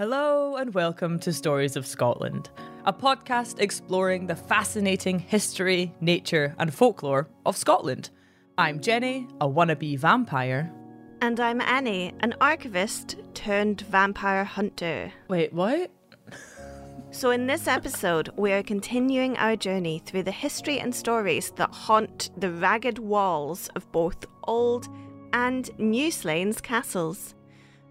Hello and welcome to Stories of Scotland, a podcast exploring the fascinating history, nature, and folklore of Scotland. I'm Jenny, a wannabe vampire. And I'm Annie, an archivist turned vampire hunter. Wait, what? So, in this episode, we are continuing our journey through the history and stories that haunt the ragged walls of both Old and New Slains castles.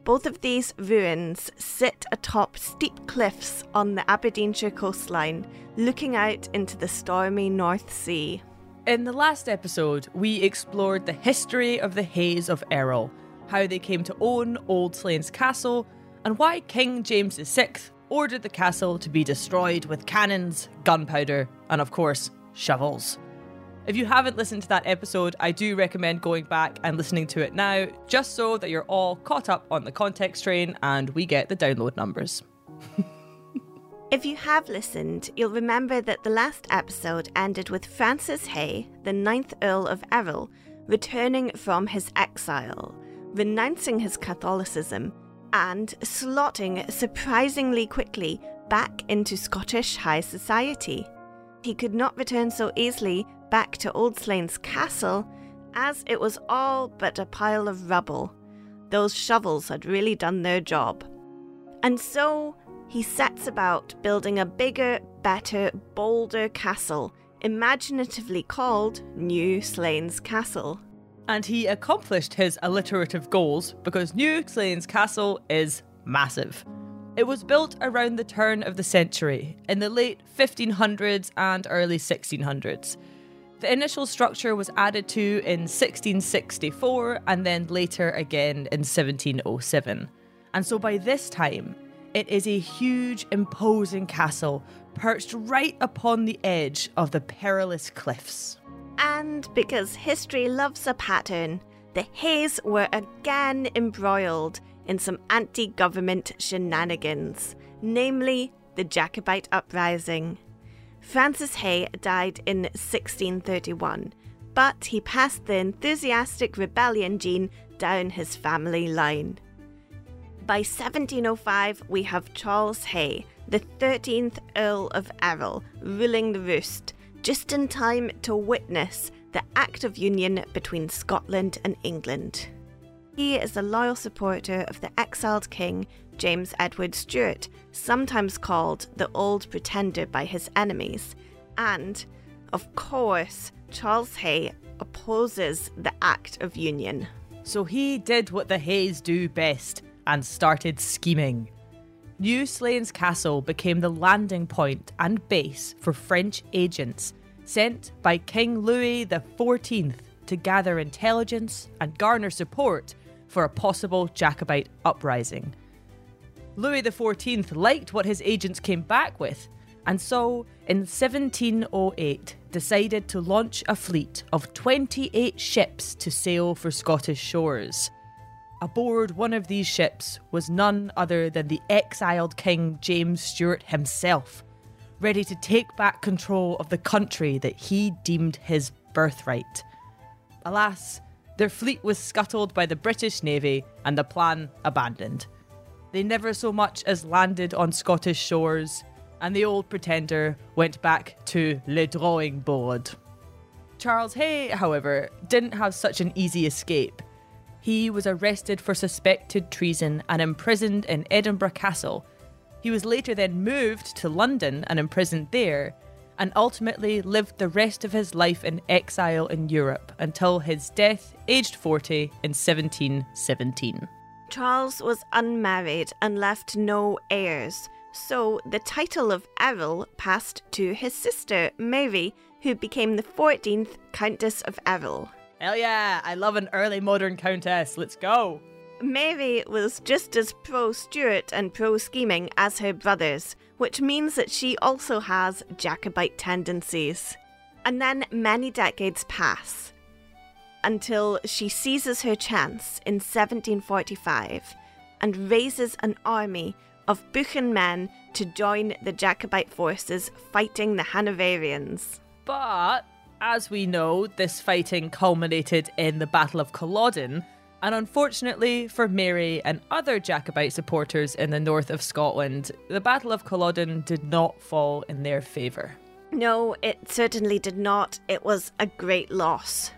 Both of these ruins sit atop steep cliffs on the Aberdeenshire coastline, looking out into the stormy North Sea. In the last episode, we explored the history of the Hays of Errol, how they came to own Old Slains Castle, and why King James VI ordered the castle to be destroyed with cannons, gunpowder, and of course, shovels. If you haven't listened to that episode, I do recommend going back and listening to it now, just so that you're all caught up on the context train and we get the download numbers. If you have listened, you'll remember that the last episode ended with Francis Hay, the ninth Earl of Errol, returning from his exile, renouncing his Catholicism, and slotting surprisingly quickly back into Scottish high society. He could not return so easily back to Old Slains Castle, as it was all but a pile of rubble. Those shovels had really done their job. And so he sets about building a bigger, better, bolder castle, imaginatively called New Slains Castle. And he accomplished his alliterative goals because New Slains Castle is massive. It was built around the turn of the century, in the late 1500s and early 1600s. The initial structure was added to in 1664 and then later again in 1707. And so by this time, it is a huge, imposing castle perched right upon the edge of the perilous cliffs. And because history loves a pattern, the Hays were again embroiled in some anti government shenanigans, namely the Jacobite uprising. Francis Hay died in 1631, but he passed the enthusiastic rebellion gene down his family line. By 1705, we have Charles Hay, the 13th Earl of Errol, ruling the roost, just in time to witness the Act of Union between Scotland and England. He is a loyal supporter of the exiled king James Edward Stuart, sometimes called the Old Pretender by his enemies, and, of course, Charles Hay opposes the Act of Union. So he did what the Hays do best and started scheming. New Slains Castle became the landing point and base for French agents sent by King Louis XIV to gather intelligence and garner support for a possible Jacobite uprising. Louis XIV liked what his agents came back with, and so in 1708 decided to launch a fleet of 28 ships to sail for Scottish shores. Aboard one of these ships was none other than the exiled King James Stuart himself, ready to take back control of the country that he deemed his birthright. Alas, their fleet was scuttled by the British Navy and the plan abandoned. They never so much as landed on Scottish shores, and the old pretender went back to le drawing board. Charles Hay, however, didn't have such an easy escape. He was arrested for suspected treason and imprisoned in Edinburgh Castle. He was later then moved to London and imprisoned there, and ultimately lived the rest of his life in exile in Europe until his death, aged 40, in 1717. Charles was unmarried and left no heirs, so the title of Errol passed to his sister, Mary, who became the 14th Countess of Errol. Hell yeah, I love an early modern countess. Let's go. Mary was just as pro Stuart and pro scheming as her brothers, which means that she also has Jacobite tendencies. And then many decades pass until she seizes her chance in 1745 and raises an army of Buchan men to join the Jacobite forces fighting the Hanoverians. But, as we know, this fighting culminated in the Battle of Culloden, And unfortunately for Mary and other Jacobite supporters in the north of Scotland, the Battle of Culloden did not fall in their favour. No, it certainly did not. It was a great loss.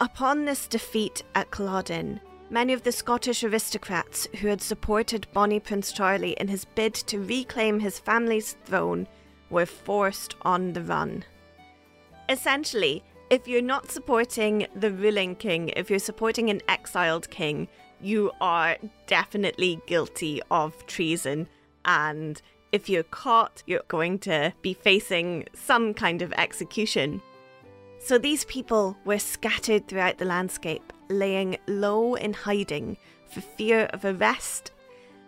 Upon this defeat at Culloden, many of the Scottish aristocrats who had supported Bonnie Prince Charlie in his bid to reclaim his family's throne were forced on the run. Essentially, if you're not supporting the ruling king, if you're supporting an exiled king, you are definitely guilty of treason. And if you're caught, you're going to be facing some kind of execution. So these people were scattered throughout the landscape, laying low in hiding for fear of arrest.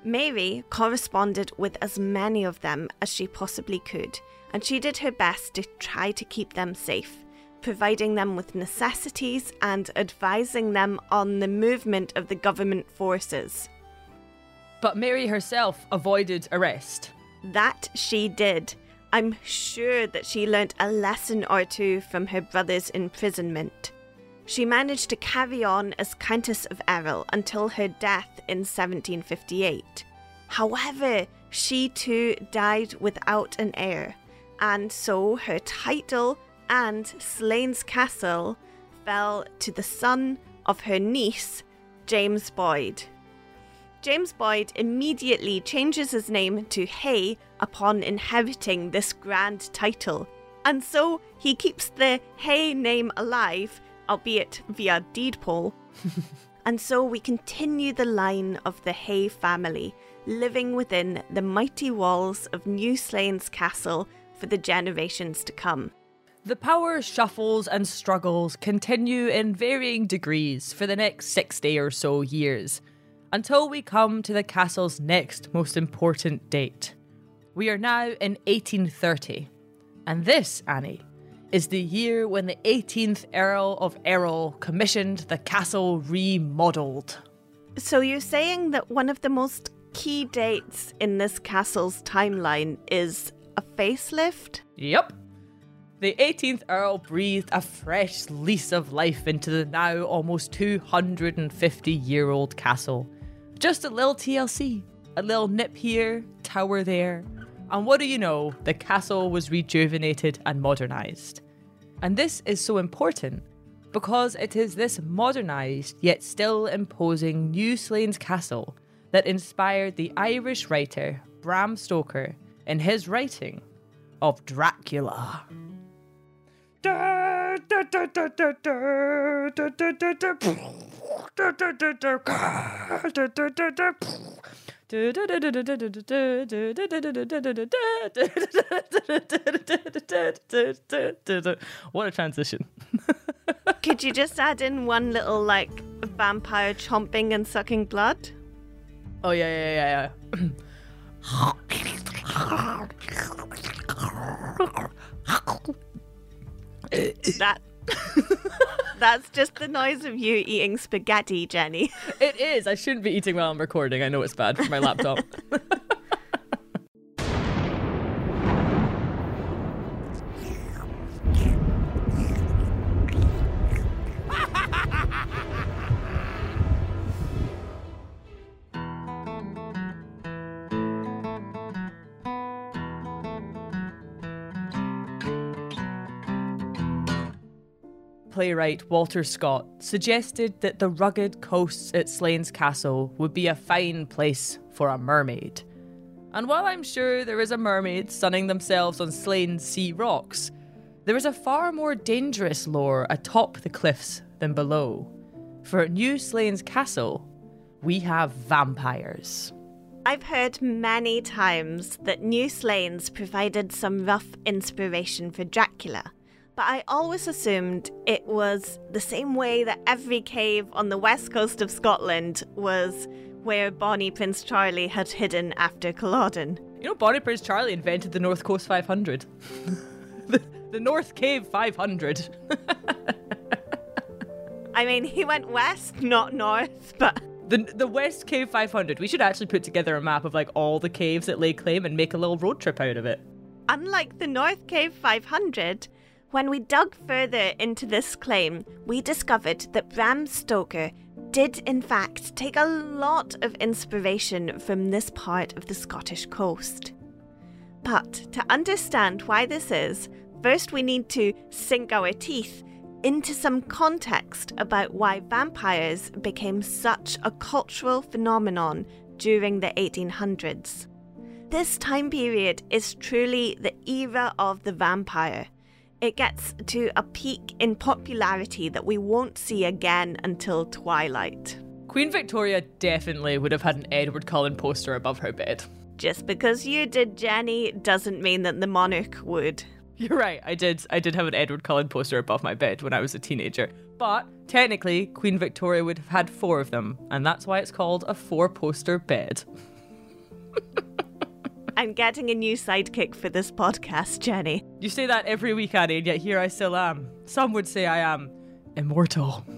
Mary corresponded with as many of them as she possibly could, and she did her best to try to keep them safe providing them with necessities and advising them on the movement of the government forces. But Mary herself avoided arrest. That she did. I'm sure that she learnt a lesson or two from her brother's imprisonment. She managed to carry on as Countess of Errol until her death in 1758. However, she too died without an heir, and so her title and Slains Castle fell to the son of her niece, James Boyd. James Boyd immediately changes his name to Hay upon inheriting this grand title, and so he keeps the Hay name alive, albeit via deed poll. and so we continue the line of the Hay family, living within the mighty walls of New Slains Castle for the generations to come. The power shuffles and struggles continue in varying degrees for the next 60 or so years, until we come to the castle's next most important date. We are now in 1830, and this, Annie, is the year when the 18th Earl of Errol commissioned the castle remodelled. So you're saying that one of the most key dates in this castle's timeline is a facelift? Yep. The 18th Earl breathed a fresh lease of life into the now almost 250 year old castle. Just a little TLC, a little nip here, tower there, and what do you know, the castle was rejuvenated and modernised. And this is so important because it is this modernised yet still imposing New Slains Castle that inspired the Irish writer Bram Stoker in his writing of Dracula. What a transition. Could you just add in one little like vampire chomping and sucking blood? Oh yeah, yeah, yeah, yeah. that that's just the noise of you eating spaghetti, Jenny. It is. I shouldn't be eating while I'm recording. I know it's bad for my laptop. playwright Walter Scott suggested that the rugged coasts at Slains Castle would be a fine place for a mermaid. And while I'm sure there is a mermaid sunning themselves on Slains sea rocks, there is a far more dangerous lore atop the cliffs than below. For at New Slains Castle, we have vampires. I've heard many times that New Slains provided some rough inspiration for Dracula, but I always assumed it was the same way that every cave on the west coast of Scotland was where Bonnie Prince Charlie had hidden after Culloden. You know, Bonnie Prince Charlie invented the North Coast 500. the, the North Cave 500. I mean, he went west, not north, but. The, the West Cave 500. We should actually put together a map of like all the caves that lay claim and make a little road trip out of it. Unlike the North Cave 500, when we dug further into this claim, we discovered that Bram Stoker did, in fact, take a lot of inspiration from this part of the Scottish coast. But to understand why this is, first we need to sink our teeth into some context about why vampires became such a cultural phenomenon during the 1800s. This time period is truly the era of the vampire. It gets to a peak in popularity that we won't see again until Twilight. Queen Victoria definitely would have had an Edward Cullen poster above her bed. Just because you did, Jenny, doesn't mean that the monarch would. You're right. I did. I did have an Edward Cullen poster above my bed when I was a teenager. But technically, Queen Victoria would have had four of them, and that's why it's called a four-poster bed. I'm getting a new sidekick for this podcast, Jenny. You say that every week, Annie, and yet here I still am. Some would say I am immortal.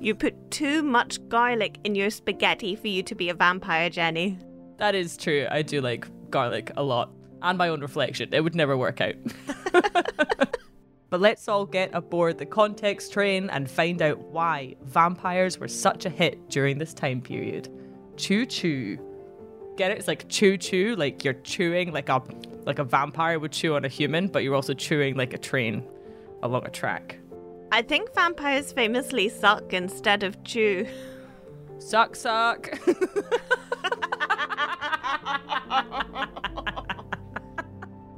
You put too much garlic in your spaghetti for you to be a vampire, Jenny. That is true. I do like garlic a lot. And my own reflection. It would never work out. but let's all get aboard the context train and find out why vampires were such a hit during this time period. Choo choo. Get it? It's like chew chew, like you're chewing like a like a vampire would chew on a human, but you're also chewing like a train along a track. I think vampires famously suck instead of chew. Suck suck.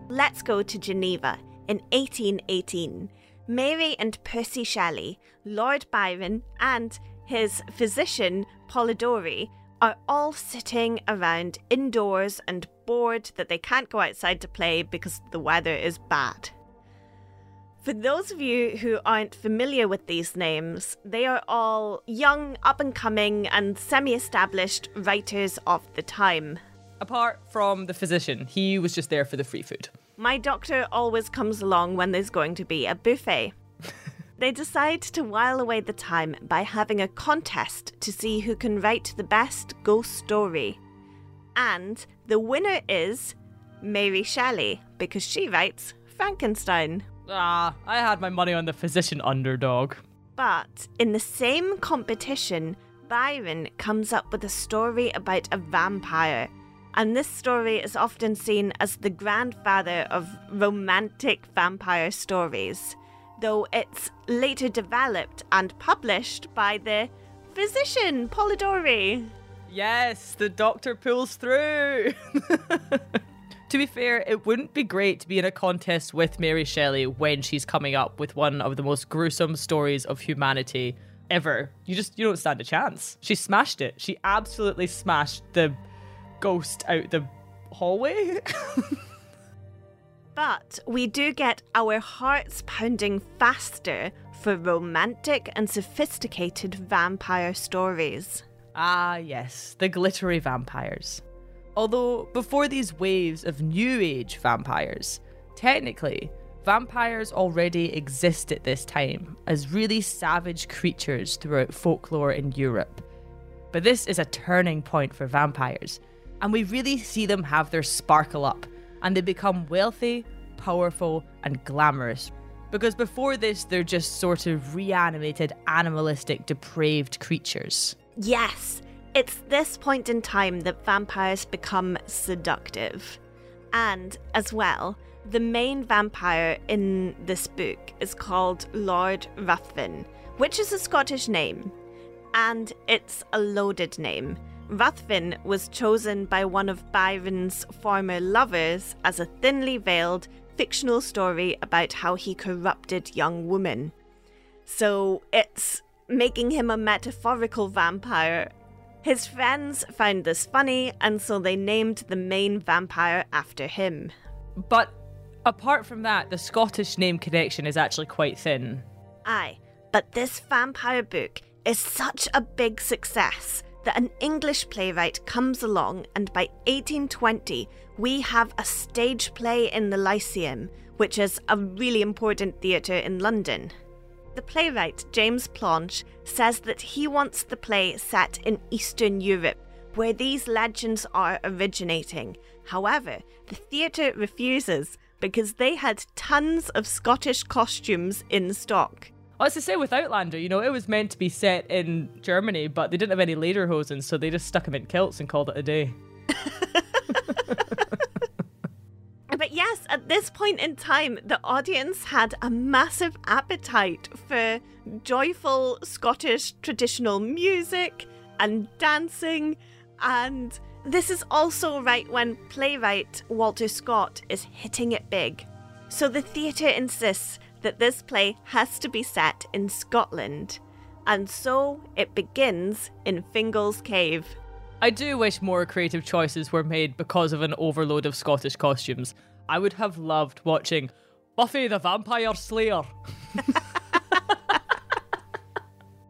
Let's go to Geneva in 1818. Mary and Percy Shelley, Lord Byron, and his physician Polidori are all sitting around indoors and bored that they can't go outside to play because the weather is bad. For those of you who aren't familiar with these names, they are all young, up and coming, and semi established writers of the time. Apart from the physician, he was just there for the free food. My doctor always comes along when there's going to be a buffet. They decide to while away the time by having a contest to see who can write the best ghost story. And the winner is Mary Shelley, because she writes Frankenstein. Ah, I had my money on the physician underdog. But in the same competition, Byron comes up with a story about a vampire. And this story is often seen as the grandfather of romantic vampire stories, though it's later developed and published by the physician Polidori. Yes, the doctor pulls through. to be fair, it wouldn't be great to be in a contest with Mary Shelley when she's coming up with one of the most gruesome stories of humanity ever. You just you don't stand a chance. She smashed it. She absolutely smashed the ghost out the hallway. but we do get our hearts pounding faster for romantic and sophisticated vampire stories. Ah, yes, the glittery vampires. Although, before these waves of new age vampires, technically, vampires already exist at this time as really savage creatures throughout folklore in Europe. But this is a turning point for vampires, and we really see them have their sparkle up, and they become wealthy, powerful, and glamorous. Because before this, they're just sort of reanimated, animalistic, depraved creatures. Yes, it's this point in time that vampires become seductive. And, as well, the main vampire in this book is called Lord Ruthven, which is a Scottish name. And it's a loaded name. Ruthven was chosen by one of Byron's former lovers as a thinly veiled fictional story about how he corrupted young women. So it's making him a metaphorical vampire. His friends found this funny, and so they named the main vampire after him. But apart from that, the Scottish name connection is actually quite thin. Aye, but this vampire book is such a big success that an English playwright comes along, and by 1820, we have a stage play in the Lyceum, which is a really important theatre in London. The playwright, James Planche, says that he wants the play set in Eastern Europe, where these legends are originating. However, the theatre refuses because they had tons of Scottish costumes in stock. Well, it's the same with Outlander. You know, it was meant to be set in Germany, but they didn't have any lederhosen, so they just stuck them in kilts and called it a day. but yes, at this point in time, the audience had a massive appetite for joyful Scottish traditional music and dancing. And this is also right when playwright Walter Scott is hitting it big. So the theatre insists that this play has to be set in Scotland, and so it begins in Fingal's Cave. I do wish more creative choices were made because of an overload of Scottish costumes. I would have loved watching Buffy the Vampire Slayer.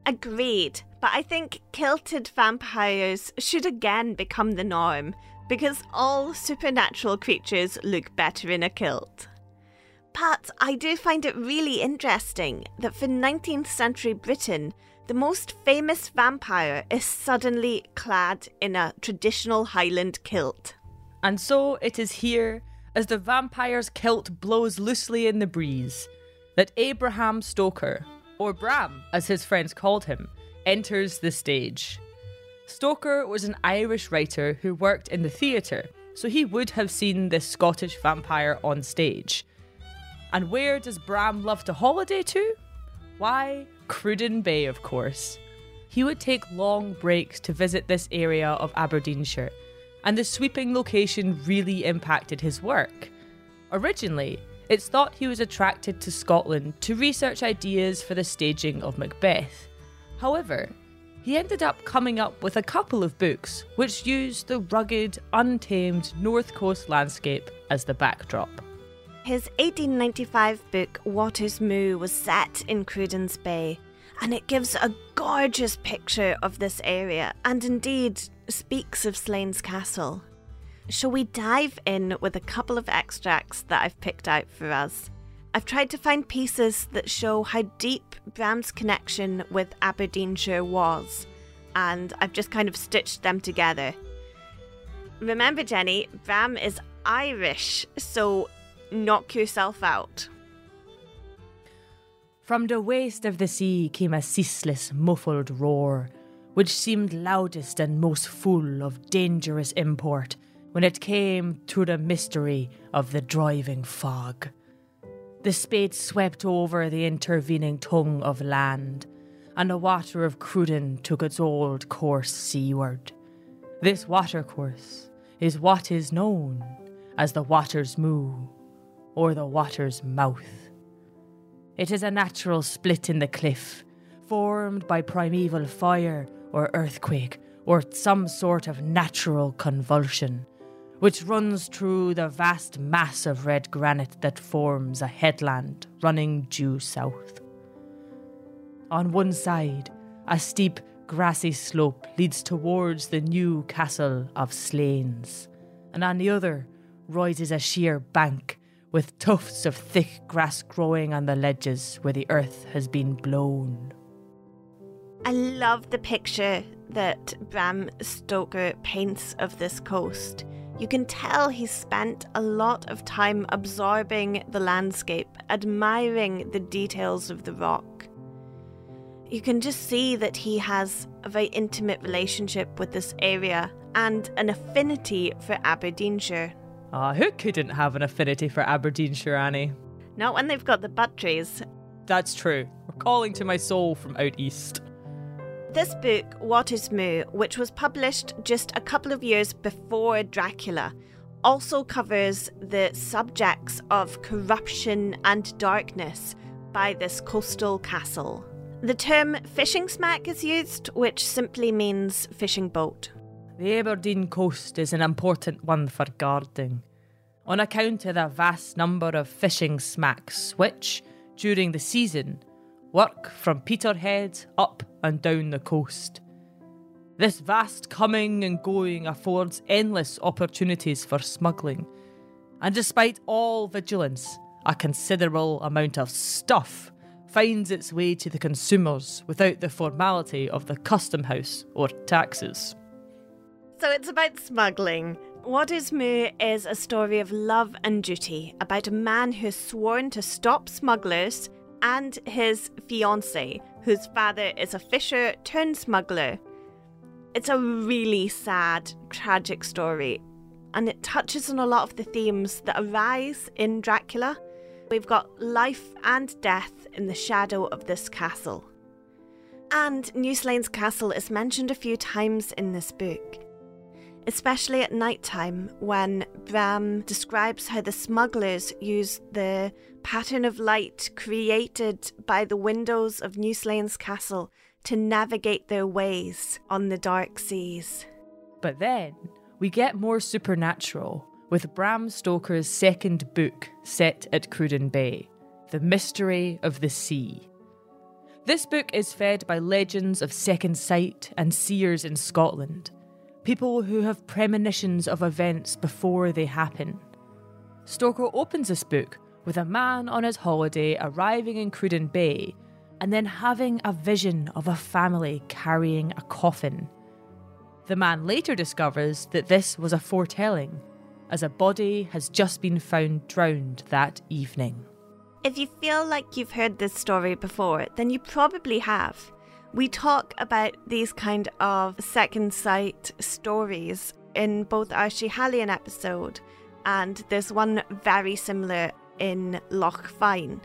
Agreed, but I think kilted vampires should again become the norm because all supernatural creatures look better in a kilt. But I do find it really interesting that for 19th century Britain, the most famous vampire is suddenly clad in a traditional Highland kilt. And so it is here, as the vampire's kilt blows loosely in the breeze, that Abraham Stoker, or Bram as his friends called him, enters the stage. Stoker was an Irish writer who worked in the theatre, so he would have seen this Scottish vampire on stage. And where does Bram love to holiday to? Why, Cruden Bay, of course. He would take long breaks to visit this area of Aberdeenshire, and the sweeping location really impacted his work. Originally, it's thought he was attracted to Scotland to research ideas for the staging of Macbeth. However, he ended up coming up with a couple of books which used the rugged, untamed North Coast landscape as the backdrop. His 1895 book Watter's Mou was set in Cruden's Bay, and it gives a gorgeous picture of this area and indeed speaks of Slains Castle. Shall we dive in with a couple of extracts that I've picked out for us? I've tried to find pieces that show how deep Bram's connection with Aberdeenshire was, and I've just kind of stitched them together. Remember, Jenny, Bram is Irish, so knock yourself out. From the waste of the sea came a ceaseless, muffled roar, which seemed loudest and most full of dangerous import when it came through the mystery of the driving fog. The spade swept over the intervening tongue of land, and the water of Cruden took its old course seaward. This watercourse is what is known as the Watter's Mou or the water's mouth. It is a natural split in the cliff, formed by primeval fire or earthquake or some sort of natural convulsion, which runs through the vast mass of red granite that forms a headland running due south. On one side, a steep, grassy slope leads towards the new castle of Slains, and on the other rises a sheer bank with tufts of thick grass growing on the ledges where the earth has been blown. I love the picture that Bram Stoker paints of this coast. You can tell he spent a lot of time absorbing the landscape, admiring the details of the rock. You can just see that he has a very intimate relationship with this area and an affinity for Aberdeenshire. Ah, who couldn't have an affinity for Aberdeenshire, Annie? Not when they've got the butteries. That's true. We're calling to my soul from out east. This book, Watter's Mou, which was published just a couple of years before Dracula, also covers the subjects of corruption and darkness by this coastal castle. The term fishing smack is used, which simply means fishing boat. The Aberdeen coast is an important one for guarding, on account of the vast number of fishing smacks which, during the season, work from Peterhead up and down the coast. This vast coming and going affords endless opportunities for smuggling, and despite all vigilance, a considerable amount of stuff finds its way to the consumers without the formality of the custom house or taxes. So it's about smuggling. Watter's Mou is a story of love and duty about a man who has sworn to stop smugglers and his fiancée, whose father is a fisher turned smuggler. It's a really sad, tragic story, and it touches on a lot of the themes that arise in Dracula. We've got life and death in the shadow of this castle. And New Slains Castle is mentioned a few times in this book, especially at night time when Bram describes how the smugglers use the pattern of light created by the windows of New Slains Castle to navigate their ways on the dark seas. But then we get more supernatural with Bram Stoker's second book set at Cruden Bay The Mystery of the Sea. This book is fed by legends of second sight and seers in Scotland, people who have premonitions of events before they happen. Stoker opens this book with a man on his holiday arriving in Cruden Bay and then having a vision of a family carrying a coffin. The man later discovers that this was a foretelling, as a body has just been found drowned that evening. If you feel like you've heard this story before, then you probably have. We talk about these kind of second sight stories in both our Schiehallion episode, and there's one very similar in Loch Fyne.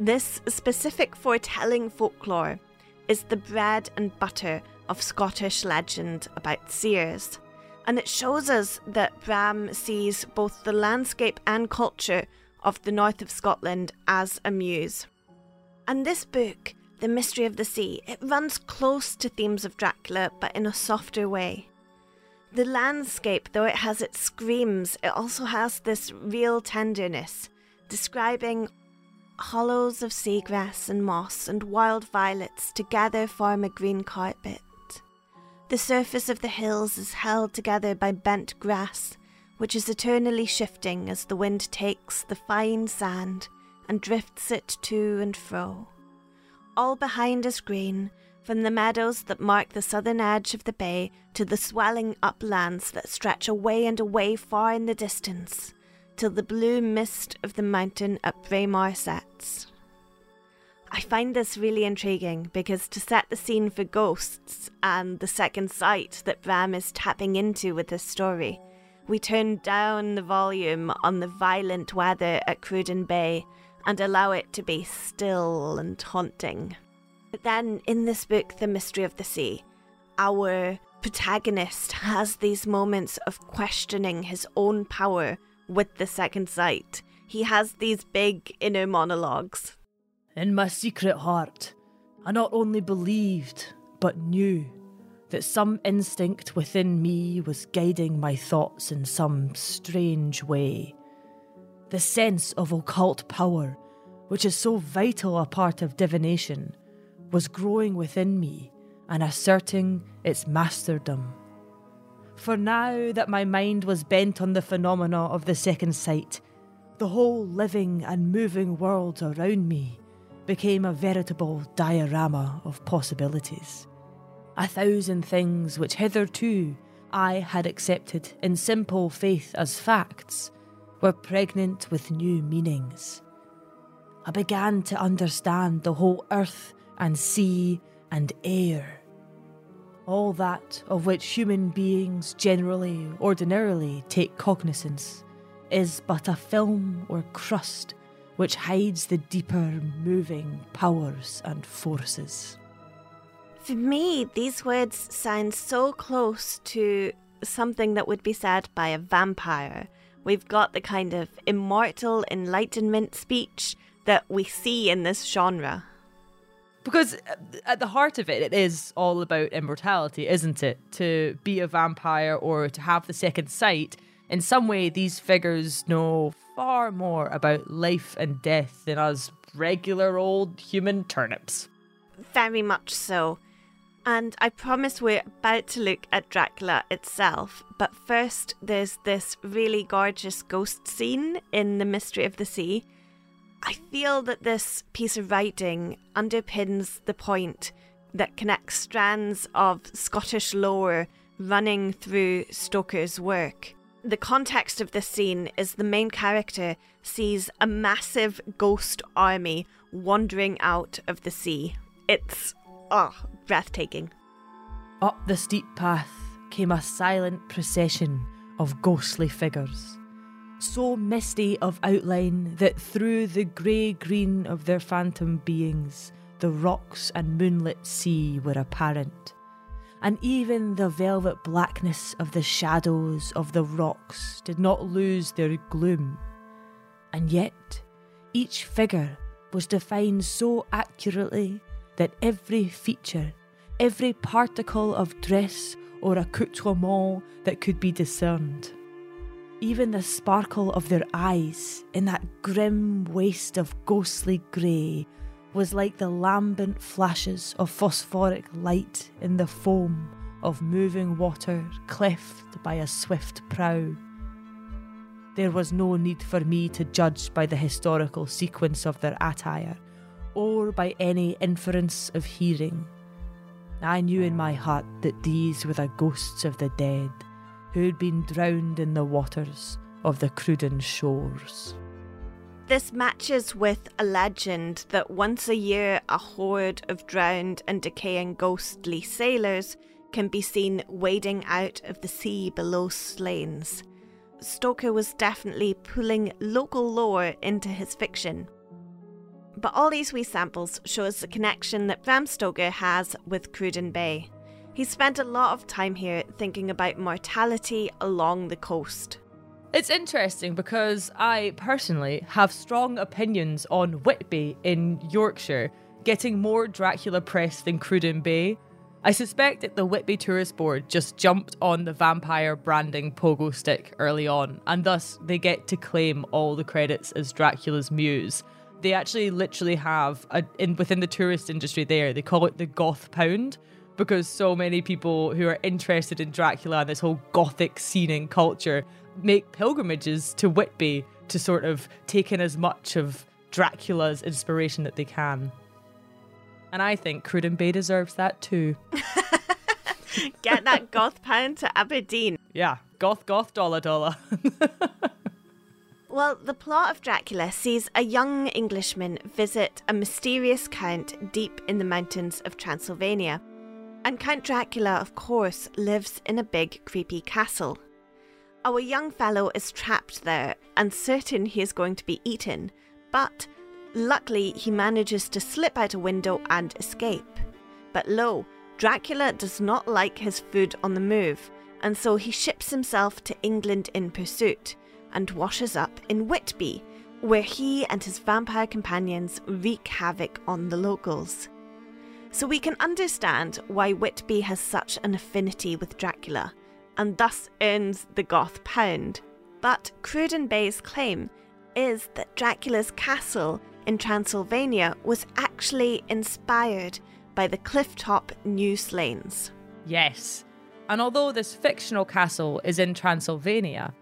This specific foretelling folklore is the bread and butter of Scottish legend about seers, and it shows us that Bram sees both the landscape and culture of the north of Scotland as a muse. And this book, The Mystery of the Sea, it runs close to themes of Dracula but in a softer way. The landscape, though it has its screams, it also has this real tenderness, describing hollows of seagrass and moss and wild violets together form a green carpet. The surface of the hills is held together by bent grass, which is eternally shifting as the wind takes the fine sand and drifts it to and fro. All behind is green, from the meadows that mark the southern edge of the bay to the swelling uplands that stretch away and away far in the distance till the blue mist of the mountain at Braemar sets. I find this really intriguing because to set the scene for ghosts and the second sight that Bram is tapping into with this story, we turn down the volume on the violent weather at Cruden Bay and allow it to be still and haunting. But then, in this book, The Mystery of the Sea, our protagonist has these moments of questioning his own power with the second sight. He has these big inner monologues. In my secret heart, I not only believed, but knew that some instinct within me was guiding my thoughts in some strange way. The sense of occult power, which is so vital a part of divination, was growing within me and asserting its masterdom. For now that my mind was bent on the phenomena of the second sight, the whole living and moving world around me became a veritable diorama of possibilities. A thousand things which hitherto I had accepted in simple faith as facts were pregnant with new meanings. I began to understand the whole earth and sea and air all that of which human beings generally, ordinarily take cognizance, is but a film or crust which hides the deeper moving powers and forces. For me, these words sound so close to something that would be said by a vampire. We've got the kind of immortal enlightenment speech that we see in this genre. Because uh, at the heart of it, it is all about immortality, isn't it? To be a vampire or to have the second sight, in some way, these figures know far more about life and death than us regular old human turnips. Very much so. And I promise we're about to look at Dracula itself, but first, there's this really gorgeous ghost scene in The Mystery of the Sea I feel that this piece of writing underpins the point that connects strands of Scottish lore running through Stoker's work. The context of this scene is the main character sees a massive ghost army wandering out of the sea. It's, oh, breathtaking. Up the steep path came a silent procession of ghostly figures, so misty of outline that through the grey green of their phantom beings, the rocks and moonlit sea were apparent and even the velvet blackness of the shadows of the rocks did not lose their gloom. And yet, each figure was defined so accurately that every feature, every particle of dress or accoutrement that could be discerned, even the sparkle of their eyes in that grim waste of ghostly grey was like the lambent flashes of phosphoric light in the foam of moving water cleft by a swift prow. There was no need for me to judge by the historical sequence of their attire, or by any inference of hearing. I knew in my heart that these were the ghosts of the dead who had been drowned in the waters of the Cruden shores. This matches with a legend that once a year a horde of drowned and decaying ghostly sailors can be seen wading out of the sea below Slains. Stoker was definitely pulling local lore into his fiction. But all these wee samples show us the connection that Bram Stoker has with Cruden Bay. He spent a lot of time here thinking about mortality along the coast. It's interesting because I personally have strong opinions on Whitby in Yorkshire getting more Dracula press than Cruden Bay. I suspect that the Whitby Tourist Board just jumped on the vampire branding pogo stick early on, and thus they get to claim all the credits as Dracula's muse. They actually literally have a, in within the tourist industry there. They call it the Goth Pound because so many people who are interested in Dracula and this whole gothic scene and culture make pilgrimages to Whitby to sort of take in as much of Dracula's inspiration that they can. And I think Cruden Bay deserves that too. Get that goth pound to Aberdeen. Yeah, goth, goth, dollar, dollar. well, the plot of Dracula sees a young Englishman visit a mysterious count deep in the mountains of Transylvania. And Count Dracula, of course, lives in a big, creepy castle our young fellow is trapped there and certain he is going to be eaten, but luckily he manages to slip out a window and escape. But lo, Dracula does not like his food on the move, and so he ships himself to England in pursuit and washes up in Whitby, where he and his vampire companions wreak havoc on the locals. So we can understand why Whitby has such an affinity with Dracula and thus earns the Goth pound. But Cruden Bay's claim is that Dracula's castle in Transylvania was actually inspired by the clifftop New Slains. Yes, and although this fictional castle is in Transylvania,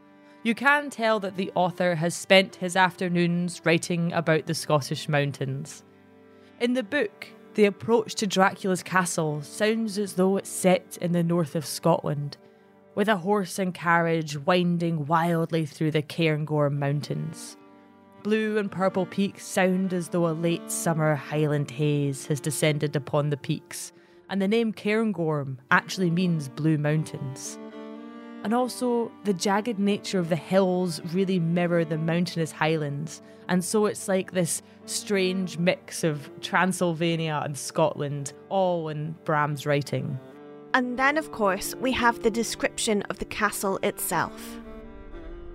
you can tell that the author has spent his afternoons writing about the Scottish mountains. In the book, the approach to Dracula's castle sounds as though it's set in the north of Scotland, with a horse and carriage winding wildly through the Cairngorm Mountains. Blue and purple peaks sound as though a late summer highland haze has descended upon the peaks, and the name Cairngorm actually means blue mountains. And also, the jagged nature of the hills really mirror the mountainous highlands, and so it's like this strange mix of Transylvania and Scotland, all in Bram's writing. And then, of course, we have the description of the castle itself.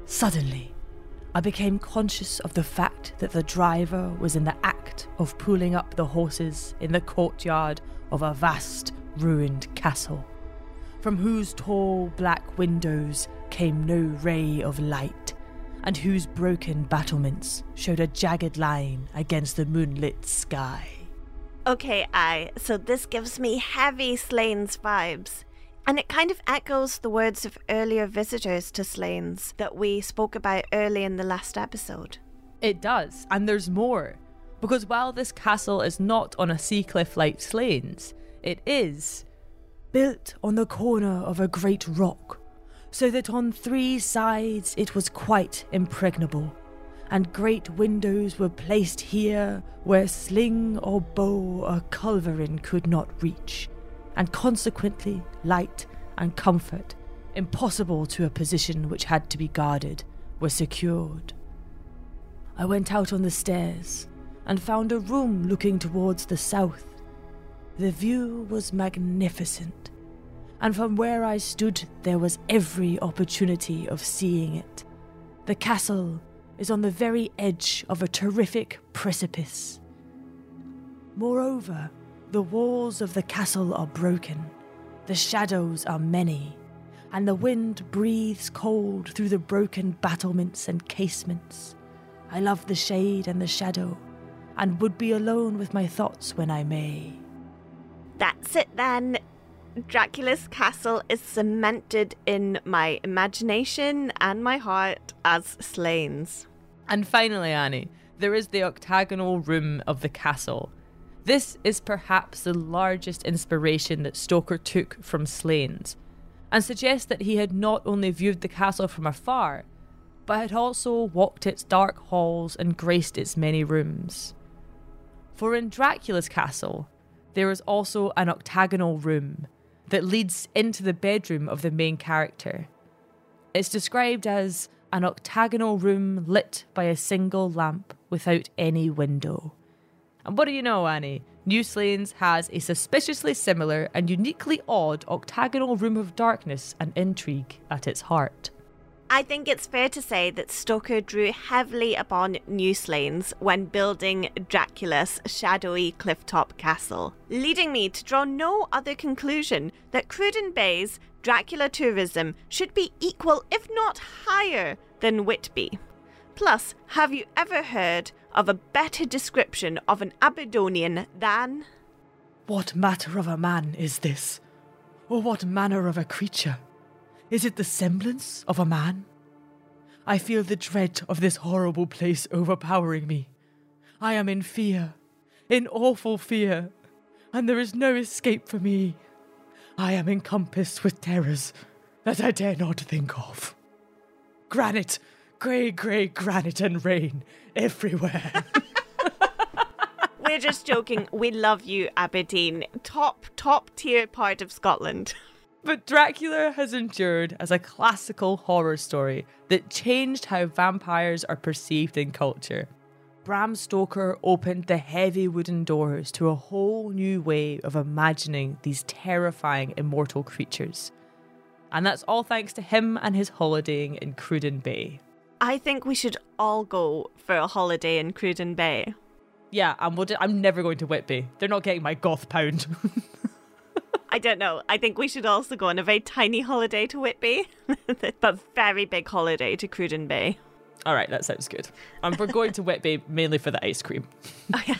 Suddenly, I became conscious of the fact that the driver was in the act of pulling up the horses in the courtyard of a vast, ruined castle, from whose tall black windows came no ray of light, and whose broken battlements showed a jagged line against the moonlit sky. Okay, I. So this gives me heavy Slains vibes. And it kind of echoes the words of earlier visitors to Slains that we spoke about early in the last episode. It does, and there's more. Because while this castle is not on a sea cliff like Slains, it is built on the corner of a great rock, so that on three sides it was quite impregnable, and great windows were placed here where sling or bow or culverin could not reach, and consequently light and comfort, impossible to a position which had to be guarded, were secured. I went out on the stairs and found a room looking towards the south. The view was magnificent and from where I stood there was every opportunity of seeing it. The castle is on the very edge of a terrific precipice. Moreover, the walls of the castle are broken, the shadows are many, and the wind breathes cold through the broken battlements and casements. I love the shade and the shadow, and would be alone with my thoughts when I may. That's it then. Dracula's castle is cemented in my imagination and my heart as Slains. And finally, Annie, there is the octagonal room of the castle. This is perhaps the largest inspiration that Stoker took from Slains, and suggests that he had not only viewed the castle from afar, but had also walked its dark halls and graced its many rooms. For in Dracula's castle, there is also an octagonal room that leads into the bedroom of the main character. It's described as an octagonal room lit by a single lamp without any window. And what do you know, Annie? New Slains has a suspiciously similar and uniquely odd octagonal room of darkness and intrigue at its heart. I think it's fair to say that Stoker drew heavily upon New Slains when building Dracula's shadowy clifftop castle, leading me to draw no other conclusion that Cruden Bay's Dracula tourism should be equal, if not higher, than Whitby. Plus, have you ever heard of a better description of an Aberdonian than. What matter of a man is this? Or what manner of a creature? Is it the semblance of a man? I feel the dread of this horrible place overpowering me. I am in fear, in awful fear, and there is no escape for me. I am encompassed with terrors that I dare not think of. Granite, grey, grey granite and rain everywhere. We're just joking. We love you, Aberdeen. Top, top tier part of Scotland. But Dracula has endured as a classical horror story that changed how vampires are perceived in culture. Bram Stoker opened the heavy wooden doors to a whole new way of imagining these terrifying immortal creatures. And that's all thanks to him and his holidaying in Cruden Bay. I think we should all go for a holiday in Cruden Bay. Yeah, I'm, I'm never going to Whitby. They're not getting my goth pound. I don't know. I think we should also go on a very tiny holiday to Whitby, but very big holiday to Cruden Bay. All right, that sounds good. Um, we're going to Whitby mainly for the ice cream. Oh, yeah.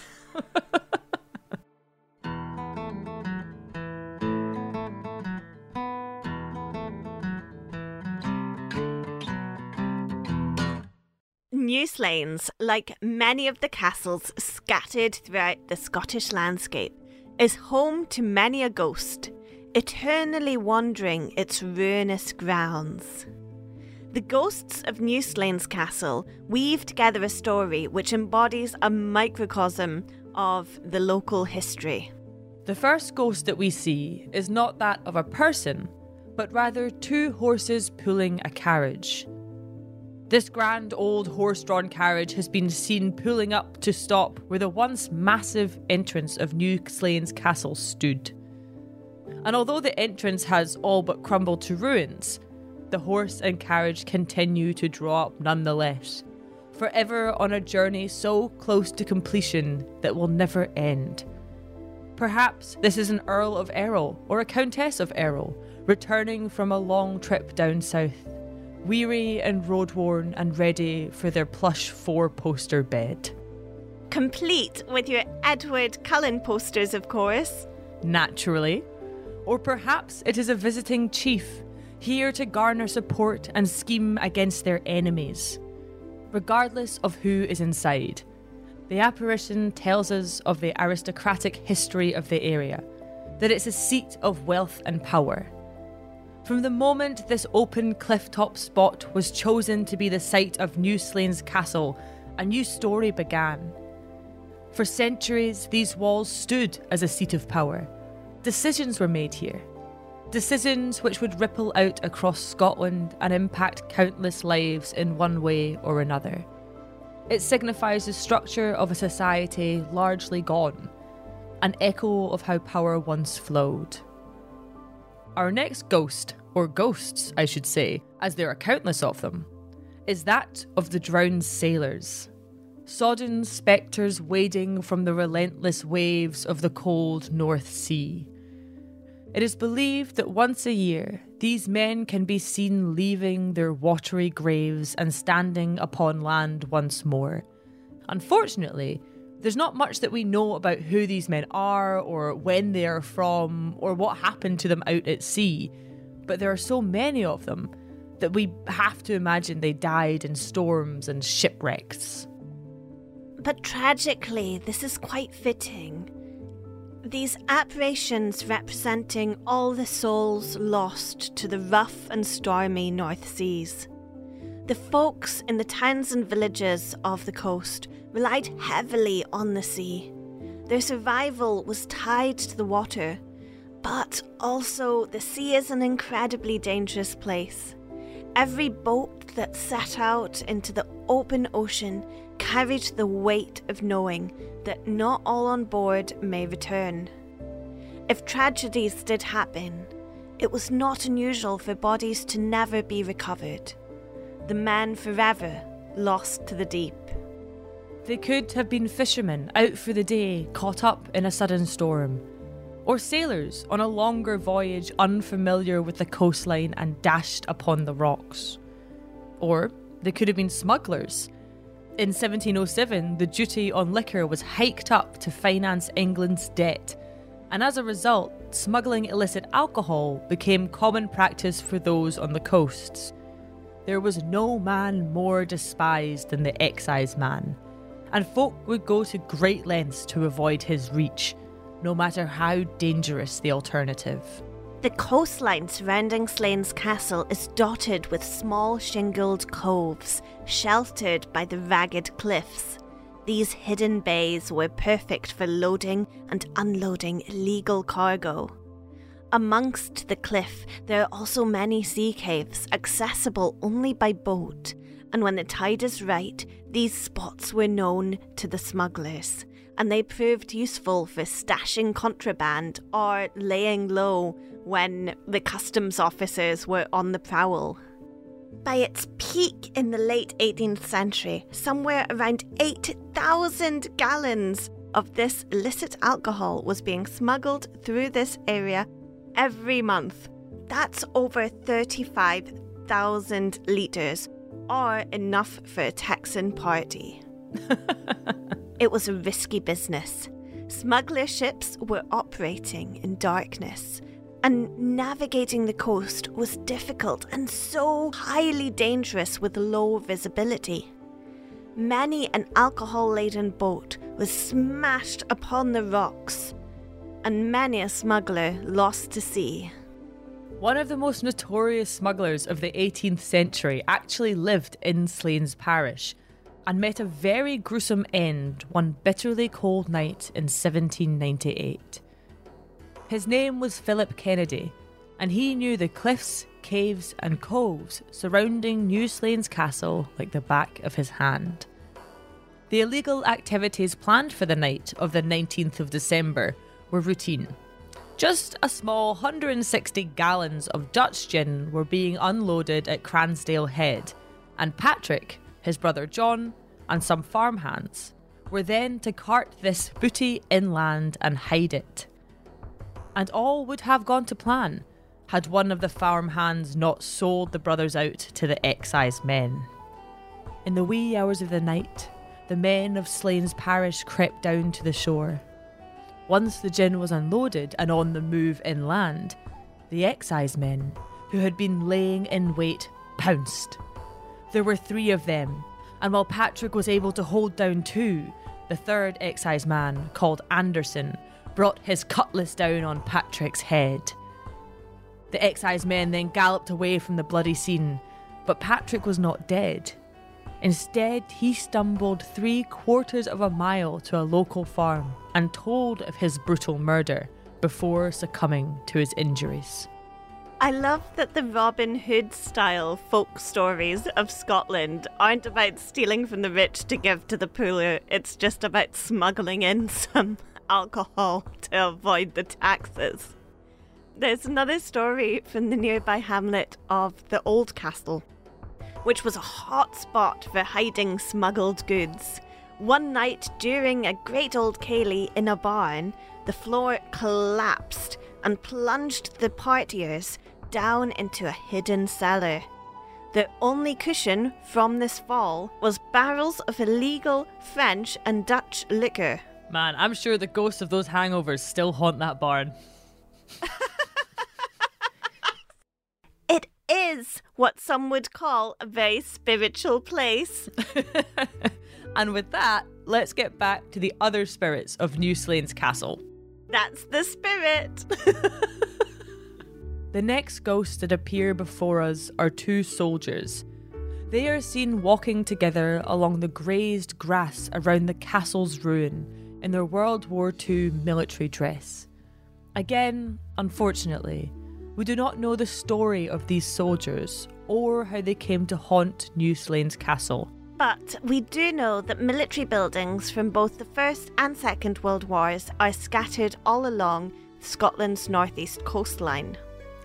New Slains, like many of the castles scattered throughout the Scottish landscape, is home to many a ghost, eternally wandering its ruinous grounds. The ghosts of New Slains Castle weave together a story which embodies a microcosm of the local history. The first ghost that we see is not that of a person, but rather two horses pulling a carriage. This grand old horse drawn carriage has been seen pulling up to stop where the once massive entrance of New Slains Castle stood. And although the entrance has all but crumbled to ruins, the horse and carriage continue to draw up nonetheless, forever on a journey so close to completion that will never end. Perhaps this is an Earl of Errol or a Countess of Errol returning from a long trip down south weary and road worn and ready for their plush four poster bed. Complete with your Edward Cullen posters, of course. Naturally. Or perhaps it is a visiting chief, here to garner support and scheme against their enemies. Regardless of who is inside, the apparition tells us of the aristocratic history of the area, that it's a seat of wealth and power From the moment this open clifftop spot was chosen to be the site of New Slains Castle, a new story began. For centuries, these walls stood as a seat of power. Decisions were made here. Decisions which would ripple out across Scotland and impact countless lives in one way or another. It signifies the structure of a society largely gone, an echo of how power once flowed. Our next ghost, or ghosts, I should say, as there are countless of them, is that of the drowned sailors. Sodden spectres wading from the relentless waves of the cold North Sea. It is believed that once a year, these men can be seen leaving their watery graves and standing upon land once more. Unfortunately, there's not much that we know about who these men are, or when they are from, or what happened to them out at sea, but there are so many of them that we have to imagine they died in storms and shipwrecks. But tragically, this is quite fitting. These apparitions representing all the souls lost to the rough and stormy North Seas. The folks in the towns and villages of the coast relied heavily on the sea. Their survival was tied to the water, but also the sea is an incredibly dangerous place. Every boat that set out into the open ocean carried the weight of knowing that not all on board may return. If tragedies did happen, it was not unusual for bodies to never be recovered. The men forever lost to the deep. They could have been fishermen out for the day, caught up in a sudden storm, or sailors on a longer voyage unfamiliar with the coastline and dashed upon the rocks. Or they could have been smugglers. In 1707, the duty on liquor was hiked up to finance England's debt, and as a result, smuggling illicit alcohol became common practice for those on the coasts. There was no man more despised than the excise man and folk would go to great lengths to avoid his reach, no matter how dangerous the alternative. The coastline surrounding Slains Castle is dotted with small shingled coves, sheltered by the ragged cliffs. These hidden bays were perfect for loading and unloading illegal cargo. Amongst the cliff, there are also many sea caves accessible only by boat, and when the tide is right, these spots were known to the smugglers, and they proved useful for stashing contraband or laying low when the customs officers were on the prowl. By its peak in the late 18th century, somewhere around 8,000 gallons of this illicit alcohol was being smuggled through this area every month. That's over 35,000 litres or enough for a Texan party. it was a risky business. Smuggler ships were operating in darkness, and navigating the coast was difficult and so highly dangerous with low visibility. Many an alcohol laden boat was smashed upon the rocks, and many a smuggler lost to sea. One of the most notorious smugglers of the 18th century actually lived in Slains Parish and met a very gruesome end one bitterly cold night in 1798. His name was Philip Kennedy, and he knew the cliffs, caves, and coves surrounding New Slains Castle like the back of his hand. The illegal activities planned for the night of the 19th of December were routine just a small 160 gallons of Dutch gin were being unloaded at Cransdale Head, and Patrick, his brother John, and some farmhands were then to cart this booty inland and hide it. And all would have gone to plan had one of the farmhands not sold the brothers out to the excise men. In the wee hours of the night, the men of Slains Parish crept down to the shore once the gin was unloaded and on the move inland, the excisemen, who had been laying in wait, pounced. There were three of them, and while Patrick was able to hold down two, the third exciseman, called Anderson, brought his cutlass down on Patrick's head. The excise men then galloped away from the bloody scene, but Patrick was not dead. Instead, he stumbled three quarters of a mile to a local farm and told of his brutal murder before succumbing to his injuries. I love that the Robin Hood style folk stories of Scotland aren't about stealing from the rich to give to the poor, it's just about smuggling in some alcohol to avoid the taxes. There's another story from the nearby hamlet of the Old Castle, which was a hot spot for hiding smuggled goods. One night during a great old ceilidh in a barn, the floor collapsed and plunged the partiers down into a hidden cellar. The only cushion from this fall was barrels of illegal French and Dutch liquor. Man, I'm sure the ghosts of those hangovers still haunt that barn. is what some would call a very spiritual place. and with that, let's get back to the other spirits of New Slains Castle. That's the spirit. the next ghosts that appear before us are two soldiers. They are seen walking together along the grazed grass around the castle's ruin in their World War II military dress. Again, unfortunately, we do not know the story of these soldiers or how they came to haunt New Slains Castle. But we do know that military buildings from both the First and Second World Wars are scattered all along Scotland's northeast coastline.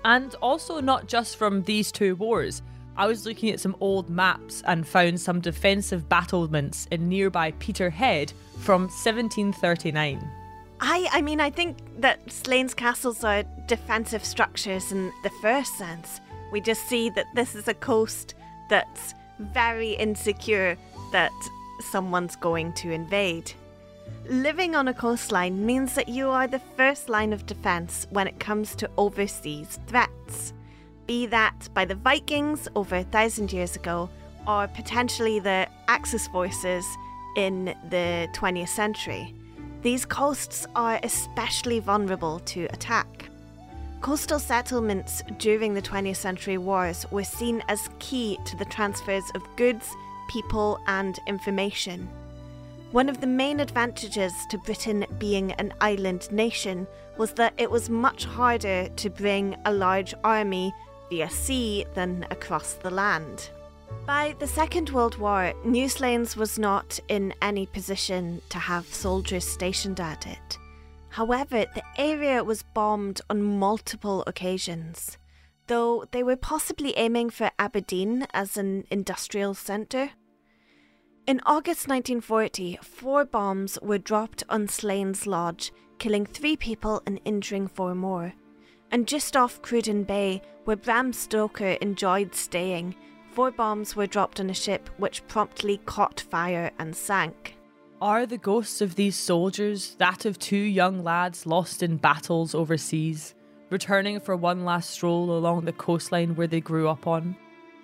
And also not just from these two wars. I was looking at some old maps and found some defensive battlements in nearby Peterhead from 1739. I, I mean, I think that Slains castles are defensive structures in the first sense. We just see that this is a coast that's very insecure that someone's going to invade. Living on a coastline means that you are the first line of defense when it comes to overseas threats, be that by the Vikings over a thousand years ago, or potentially the Axis forces in the 20th century. These coasts are especially vulnerable to attack. Coastal settlements during the 20th century wars were seen as key to the transfers of goods, people, and information. One of the main advantages to Britain being an island nation was that it was much harder to bring a large army via sea than across the land. By the Second World War, New Slains was not in any position to have soldiers stationed at it. However, the area was bombed on multiple occasions, though they were possibly aiming for Aberdeen as an industrial centre. In August 1940, four bombs were dropped on Slains Lodge, killing three people and injuring four more. And just off Cruden Bay, where Bram Stoker enjoyed staying, four bombs were dropped on a ship which promptly caught fire and sank. Are the ghosts of these soldiers that of two young lads lost in battles overseas, returning for one last stroll along the coastline where they grew up on?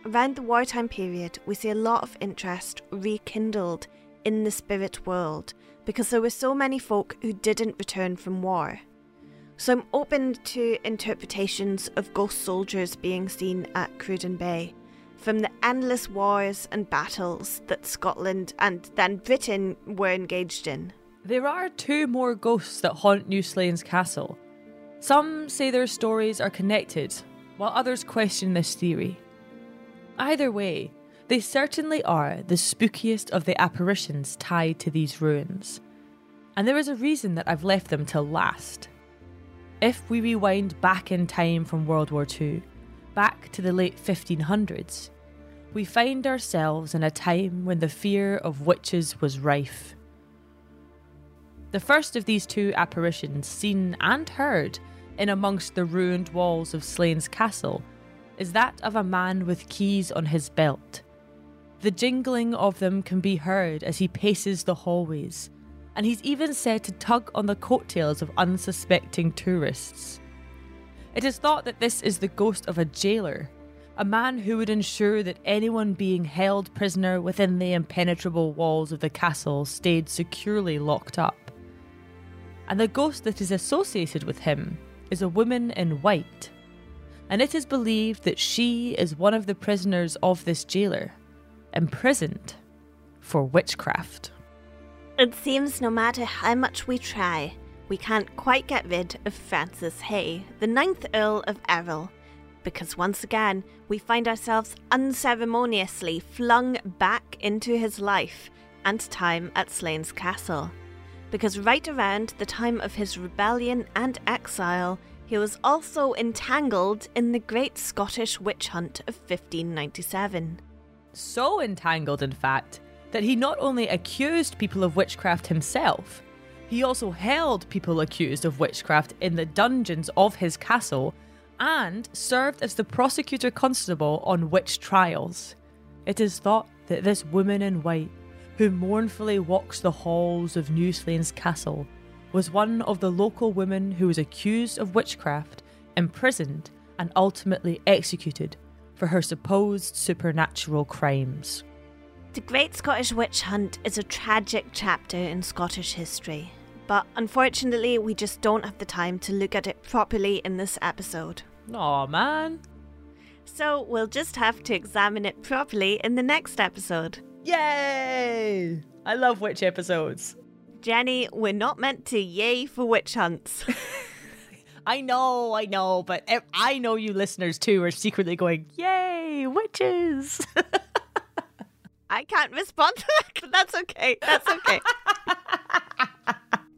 Around the wartime period, we see a lot of interest rekindled in the spirit world because there were so many folk who didn't return from war. So I'm open to interpretations of ghost soldiers being seen at Cruden Bay from the endless wars and battles that Scotland and then Britain were engaged in. There are two more ghosts that haunt New Slains Castle. Some say their stories are connected, while others question this theory. Either way, they certainly are the spookiest of the apparitions tied to these ruins. And there is a reason that I've left them till last. If we rewind back in time from World War II, back to the late 1500s, we find ourselves in a time when the fear of witches was rife. The first of these two apparitions, seen and heard in amongst the ruined walls of Slains Castle, is that of a man with keys on his belt. The jingling of them can be heard as he paces the hallways, and he's even said to tug on the coattails of unsuspecting tourists. It is thought that this is the ghost of a jailer a man who would ensure that anyone being held prisoner within the impenetrable walls of the castle stayed securely locked up. And the ghost that is associated with him is a woman in white. and it is believed that she is one of the prisoners of this jailer, imprisoned for witchcraft. It seems no matter how much we try, we can't quite get rid of Francis Hay, the ninth Earl of Errol, because once again we find ourselves unceremoniously flung back into his life and time at Slains Castle. Because right around the time of his rebellion and exile, he was also entangled in the Great Scottish Witch Hunt of 1597. So entangled, in fact, that he not only accused people of witchcraft himself, he also held people accused of witchcraft in the dungeons of his castle and served as the prosecutor constable on witch trials. It is thought that this woman in white, who mournfully walks the halls of New Slains Castle, was one of the local women who was accused of witchcraft, imprisoned, and ultimately executed for her supposed supernatural crimes. The Great Scottish Witch Hunt is a tragic chapter in Scottish history, but unfortunately, we just don't have the time to look at it properly in this episode. Aw, man. So we'll just have to examine it properly in the next episode. Yay! I love witch episodes. Jenny, we're not meant to yay for witch hunts. I know, I know, but I know you listeners too are secretly going, yay, witches! I can't respond to that, but that's okay. That's okay.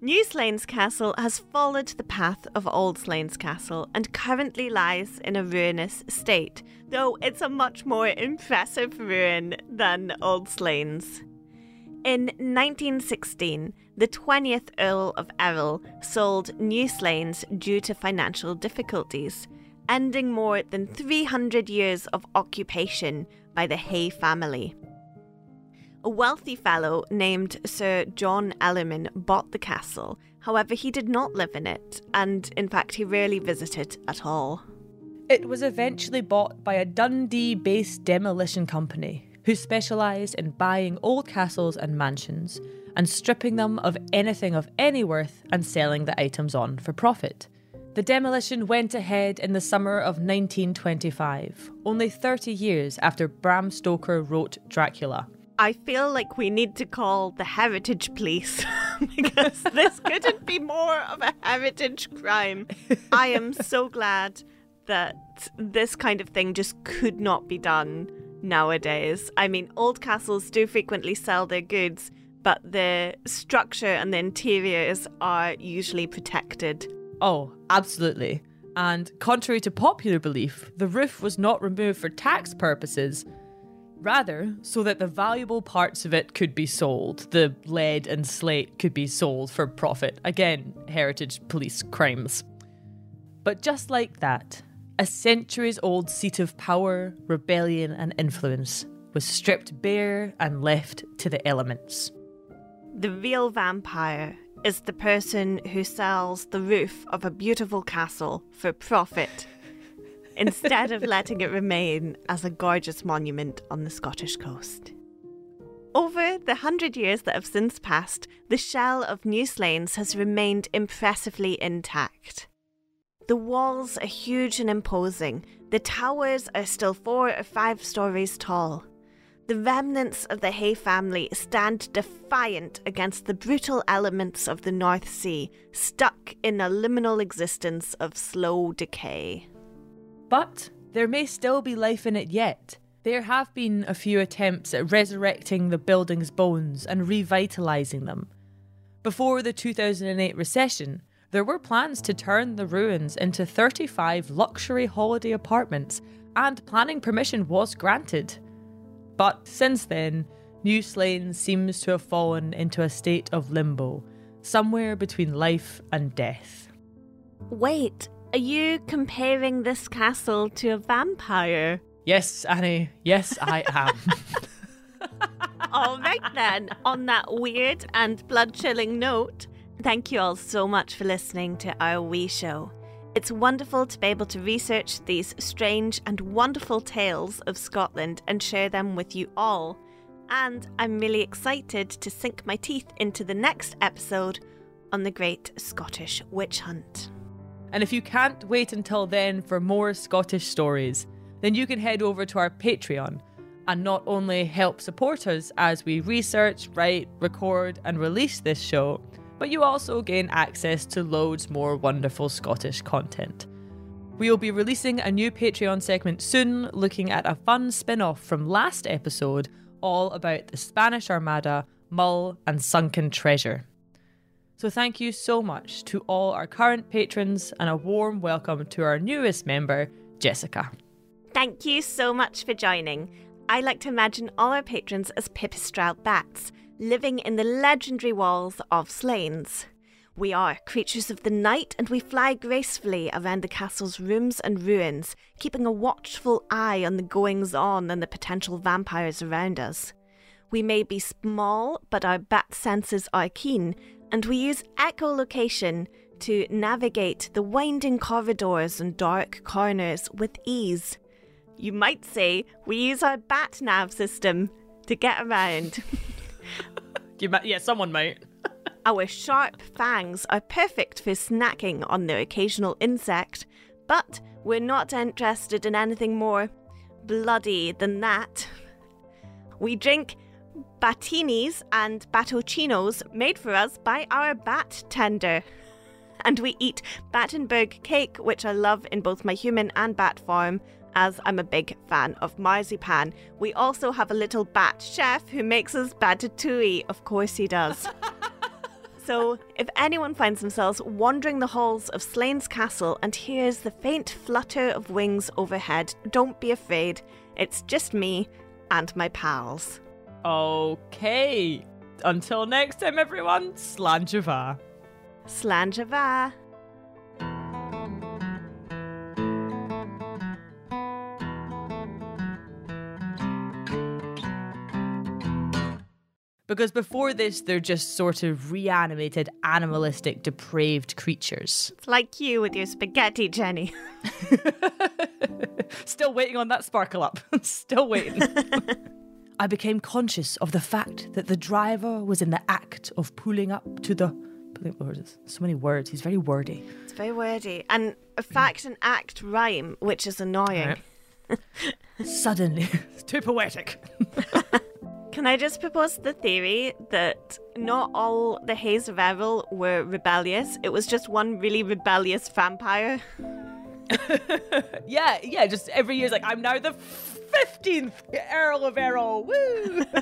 New Slains Castle has followed the path of Old Slains Castle and currently lies in a ruinous state, though it's a much more impressive ruin than Old Slains. In 1916, the 20th Earl of Errol sold New Slains due to financial difficulties, ending more than 300 years of occupation by the Hay family. A wealthy fellow named Sir John Ellerman bought the castle. However, he did not live in it, and in fact, he rarely visited at all. It was eventually bought by a Dundee based demolition company who specialised in buying old castles and mansions and stripping them of anything of any worth and selling the items on for profit. The demolition went ahead in the summer of 1925, only 30 years after Bram Stoker wrote Dracula. I feel like we need to call the heritage police because this couldn't be more of a heritage crime. I am so glad that this kind of thing just could not be done nowadays. I mean, old castles do frequently sell their goods, but the structure and the interiors are usually protected. Oh, absolutely. And contrary to popular belief, the roof was not removed for tax purposes Rather, so that the valuable parts of it could be sold, the lead and slate could be sold for profit. Again, heritage police crimes. But just like that, a centuries old seat of power, rebellion, and influence was stripped bare and left to the elements. The real vampire is the person who sells the roof of a beautiful castle for profit instead of letting it remain as a gorgeous monument on the Scottish coast. Over the hundred years that have since passed, the shell of New Slains has remained impressively intact. The walls are huge and imposing, the towers are still four or five stories tall. The remnants of the Hay family stand defiant against the brutal elements of the North Sea, stuck in a liminal existence of slow decay. But there may still be life in it yet. There have been a few attempts at resurrecting the building's bones and revitalising them. Before the 2008 recession, there were plans to turn the ruins into 35 luxury holiday apartments, and planning permission was granted. But since then, New Slains seems to have fallen into a state of limbo, somewhere between life and death. Wait, are you comparing this castle to a vampire? Yes, Annie. Yes, I am. all right, then. On that weird and blood chilling note, thank you all so much for listening to our wee show. It's wonderful to be able to research these strange and wonderful tales of Scotland and share them with you all. And I'm really excited to sink my teeth into the next episode on the Great Scottish Witch Hunt. And if you can't wait until then for more Scottish stories, then you can head over to our Patreon and not only help support us as we research, write, record, and release this show, but you also gain access to loads more wonderful Scottish content. We will be releasing a new Patreon segment soon, looking at a fun spin off from last episode all about the Spanish Armada, Mull, and sunken treasure. So, thank you so much to all our current patrons and a warm welcome to our newest member, Jessica. Thank you so much for joining. I like to imagine all our patrons as pipistrelle bats, living in the legendary walls of Slains. We are creatures of the night and we fly gracefully around the castle's rooms and ruins, keeping a watchful eye on the goings on and the potential vampires around us. We may be small, but our bat senses are keen, and we use echolocation to navigate the winding corridors and dark corners with ease. You might say we use our bat nav system to get around. You might, yeah, someone might. Our sharp fangs are perfect for snacking on the occasional insect, but we're not interested in anything more bloody than that. We drink batinis and batocinos made for us by our bat tender. And we eat Battenberg cake, which I love in both my human and bat form, as I'm a big fan of marzipan. We also have a little bat chef who makes us batatouille. Of course he does. so, if anyone finds themselves wandering the halls of Slains castle and hears the faint flutter of wings overhead, don't be afraid. It's just me and my pals. Okay. Until next time, everyone, Slàinte mhath. Slanjava. Because before this, they're just sort of reanimated, animalistic, depraved creatures. It's like you with your spaghetti, Jenny. Still waiting on that sparkle up. Still waiting. I became conscious of the fact that the driver was in the act of pulling up to the. So many words. He's very wordy. It's very wordy. And a fact and act rhyme, which is annoying. Suddenly, it's too poetic. Can I just propose the theory that not all the Hays of Errol were rebellious? It was just one really rebellious vampire. yeah, yeah, just every year's like, I'm now the 15th Earl of Errol. Woo!